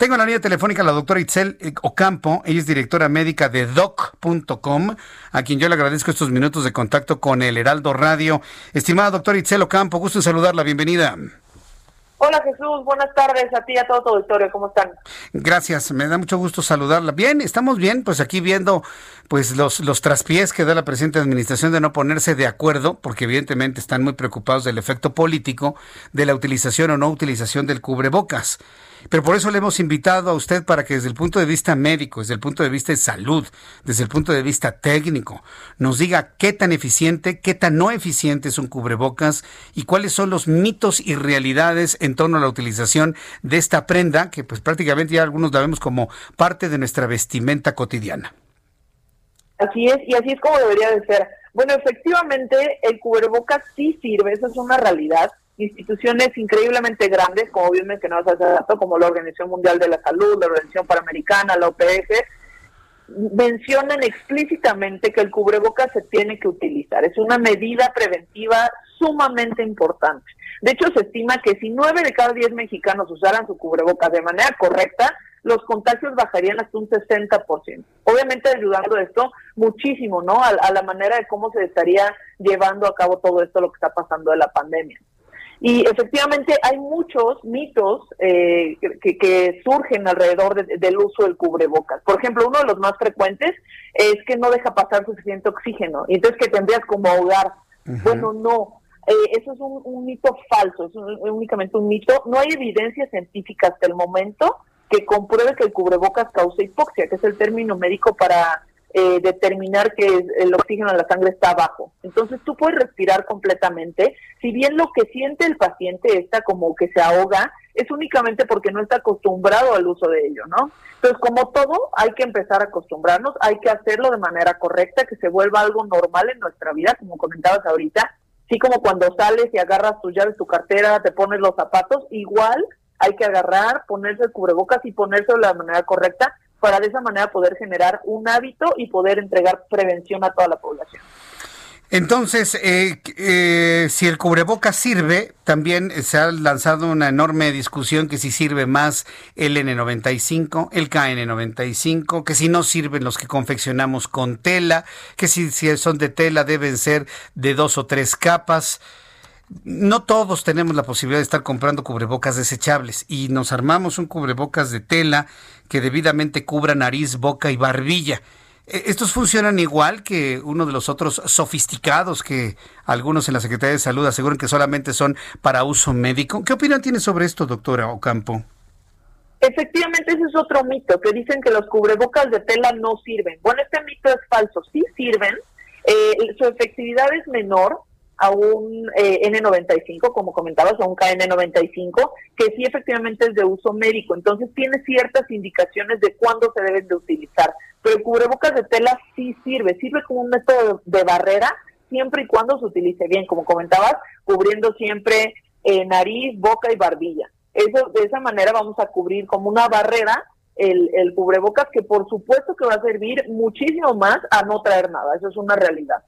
Tengo en la línea telefónica a la doctora Itzel eh, Ocampo. Ella es directora médica de doc.com, a quien yo le agradezco estos minutos de contacto con el Heraldo Radio. Estimada doctora Itzel Ocampo, gusto en saludarla. Bienvenida. Hola Jesús, buenas tardes a ti y a todo tu auditorio, ¿cómo están? Gracias, me da mucho gusto saludarla. Bien, estamos bien, pues aquí viendo pues los, los traspiés que da la presente administración de no ponerse de acuerdo, porque evidentemente están muy preocupados del efecto político de la utilización o no utilización del cubrebocas. Pero por eso le hemos invitado a usted para que desde el punto de vista médico, desde el punto de vista de salud, desde el punto de vista técnico, nos diga qué tan eficiente, qué tan no eficiente es un cubrebocas y cuáles son los mitos y realidades en torno a la utilización de esta prenda que pues prácticamente ya algunos la vemos como parte de nuestra vestimenta cotidiana. Así es, y así es como debería de ser. Bueno, efectivamente, el cubrebocas sí sirve, eso es una realidad instituciones increíblemente grandes, como bien mencionabas hace rato, como la Organización Mundial de la Salud, la Organización Panamericana, la OPS, mencionan explícitamente que el cubrebocas se tiene que utilizar. Es una medida preventiva sumamente importante. De hecho, se estima que si nueve de cada diez mexicanos usaran su cubrebocas de manera correcta, los contagios bajarían hasta un 60%. Obviamente ayudando esto muchísimo, ¿no? A, a, la manera de cómo se estaría llevando a cabo todo esto, lo que está pasando de la pandemia. Y efectivamente hay muchos mitos eh, que, surgen alrededor del uso del cubrebocas. Por ejemplo, uno de los más frecuentes es que no deja pasar suficiente oxígeno, y entonces que tendrías como ahogar. Bueno, no. Eh, eso es un, mito falso, es únicamente un mito. No hay evidencia científica hasta el momento que compruebe que el cubrebocas causa hipoxia, que es el término médico para eh, determinar que el oxígeno en la sangre está bajo. Entonces tú puedes respirar completamente, si bien lo que siente el paciente está como que se ahoga, es únicamente porque no está acostumbrado al uso de ello, ¿no? Entonces, como todo, hay que empezar a acostumbrarnos, hay que hacerlo de manera correcta, que se vuelva algo normal en nuestra vida, como comentabas ahorita, así como cuando sales y agarras tus llaves, tu cartera, te pones los zapatos, igual hay que agarrar, ponerse el cubrebocas y ponerse de la manera correcta para de esa manera poder generar un hábito y poder entregar prevención a toda la población. Entonces, eh, eh, si el cubrebocas sirve, también se ha lanzado una enorme discusión que si sirve más el N95, el KN95, que si no sirven los que confeccionamos con tela, que si, si son de tela deben ser de dos o tres capas no todos tenemos la posibilidad de estar comprando cubrebocas desechables y nos armamos un cubrebocas de tela que debidamente cubra nariz, boca y barbilla. E, ¿Estos funcionan igual que uno de los otros sofisticados que algunos en la Secretaría de Salud aseguran que solamente son para uso médico? ¿Qué opinión tiene sobre esto, doctora Ocampo? Efectivamente, ese es otro mito, que dicen que los cubrebocas de tela no sirven. Bueno, este mito es falso, sí sirven, eh, su efectividad es menor, a un eh, N95, como comentabas, a un KN95, que sí efectivamente es de uso médico. Entonces tiene ciertas indicaciones de cuándo se deben de utilizar. Pero el cubrebocas de tela sí sirve, sirve como un método de barrera siempre y cuando se utilice bien, como comentabas, cubriendo siempre eh, nariz, boca y barbilla. Eso, de esa manera vamos a cubrir como una barrera el, el cubrebocas que por supuesto que va a servir muchísimo más a no traer nada. Eso es una realidad.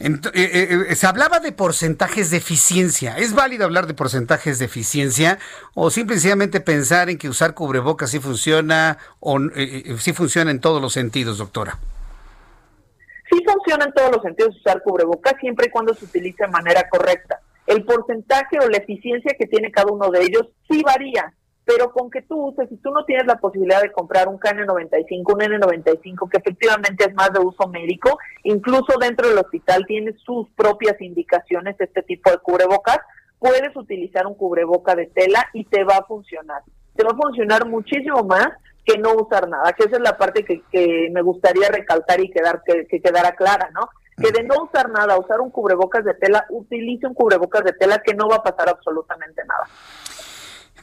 Eh, eh, eh, se hablaba de porcentajes de eficiencia. ¿Es válido hablar de porcentajes de eficiencia o simplemente pensar en que usar cubrebocas sí funciona o sí funciona en todos los sentidos, doctora? Sí funciona en todos los sentidos usar cubrebocas siempre y cuando se utilice de manera correcta. El porcentaje o la eficiencia que tiene cada uno de ellos sí varía pero con que tú uses, si tú no tienes la posibilidad de comprar un KN95, un N95 que efectivamente es más de uso médico, incluso dentro del hospital tiene sus propias indicaciones este tipo de cubrebocas, puedes utilizar un cubreboca de tela y te va a funcionar. Te va a funcionar muchísimo más que no usar nada, que esa es la parte que, me gustaría recalcar y quedar, que, que quedara clara, ¿no? Que de no usar nada, usar un cubrebocas de tela, utilice un cubrebocas de tela que no va a pasar absolutamente nada.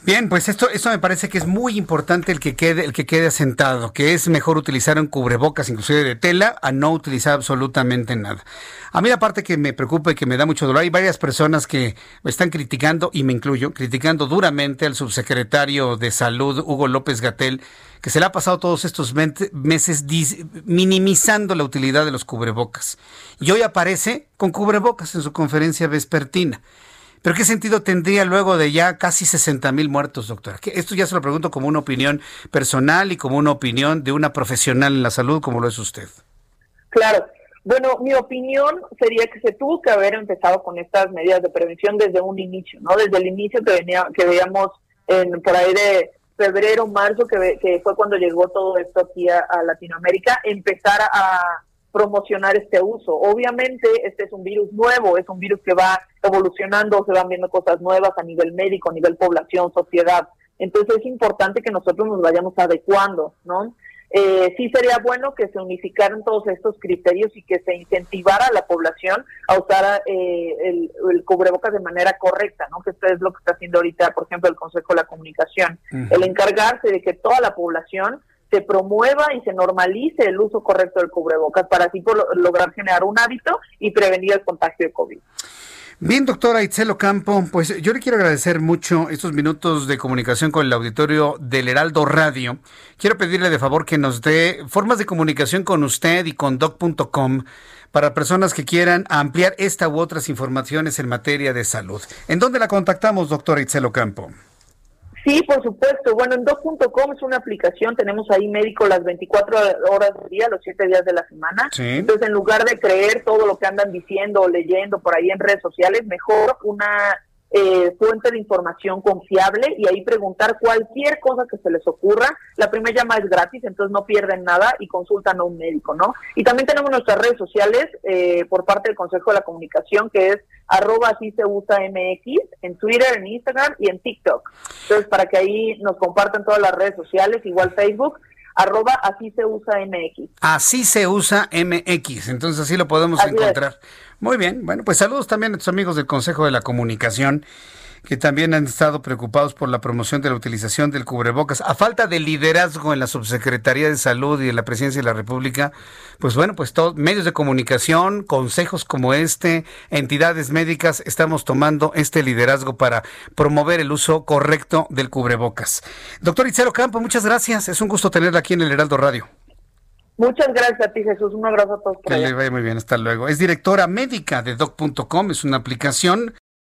Bien, pues esto, esto me parece que es muy importante el que quede, el que quede asentado, que es mejor utilizar un cubrebocas, inclusive de tela, a no utilizar absolutamente nada. A mí la parte que me preocupa y que me da mucho dolor, hay varias personas que están criticando, y me incluyo, criticando duramente al subsecretario de Salud, Hugo López Gatel, que se le ha pasado todos estos meses minimizando la utilidad de los cubrebocas. Y hoy aparece con cubrebocas en su conferencia vespertina. Pero ¿qué sentido tendría luego de ya casi 60 mil muertos, doctora? Esto ya se lo pregunto como una opinión personal y como una opinión de una profesional en la salud como lo es usted. Claro. Bueno, mi opinión sería que se tuvo que haber empezado con estas medidas de prevención desde un inicio, ¿no? Desde el inicio que venía, que veíamos en, por ahí de febrero, marzo, que, que fue cuando llegó todo esto aquí a Latinoamérica, empezar a, promocionar este uso. Obviamente este es un virus nuevo, es un virus que va evolucionando, se van viendo cosas nuevas a nivel médico, a nivel población, sociedad. Entonces es importante que nosotros nos vayamos adecuando, ¿no? Eh, sí sería bueno que se unificaran todos estos criterios y que se incentivara a la población a usar eh, el, el, cubrebocas de manera correcta, ¿no? Que esto es lo que está haciendo ahorita, por ejemplo, el Consejo de la Comunicación. El encargarse de que toda la población se promueva y se normalice el uso correcto del cubrebocas para así lograr generar un hábito y prevenir el contagio de COVID. Bien, doctora Itzelo Campo, pues yo le quiero agradecer mucho estos minutos de comunicación con el auditorio del Heraldo Radio. Quiero pedirle de favor que nos dé formas de comunicación con usted y con doc.com para personas que quieran ampliar esta u otras informaciones en materia de salud. ¿En dónde la contactamos, doctora Itzelo Campo? Sí, por supuesto. Bueno, en doc.com es una aplicación, tenemos ahí médico las 24 horas del día, los 7 días de la semana. Entonces, en lugar de creer todo lo que andan diciendo o leyendo por ahí en redes sociales, mejor una eh, fuente de información confiable y ahí preguntar cualquier cosa que se les ocurra. La primera llamada es gratis, entonces no pierden nada y consultan a un médico, ¿no? Y también tenemos nuestras redes sociales eh, por parte del Consejo de la Comunicación, que es arroba así se usa MX, en Twitter, en Instagram y en TikTok. Entonces, para que ahí nos compartan todas las redes sociales, igual Facebook, arroba así se usa MX. Así se usa MX, entonces así lo podemos encontrar. Muy bien, bueno, pues saludos también a tus amigos del Consejo de la Comunicación que también han estado preocupados por la promoción de la utilización del cubrebocas. A falta de liderazgo en la Subsecretaría de Salud y en la Presidencia de la República, pues bueno, pues todos medios de comunicación, consejos como este, entidades médicas, estamos tomando este liderazgo para promover el uso correcto del cubrebocas. Doctor Itzero Campo, muchas gracias. Es un gusto tenerla aquí en el Heraldo Radio. Muchas gracias a ti, Jesús. Un abrazo a todos. que le vaya muy bien. Hasta luego. Es directora médica de doc.com. Es una aplicación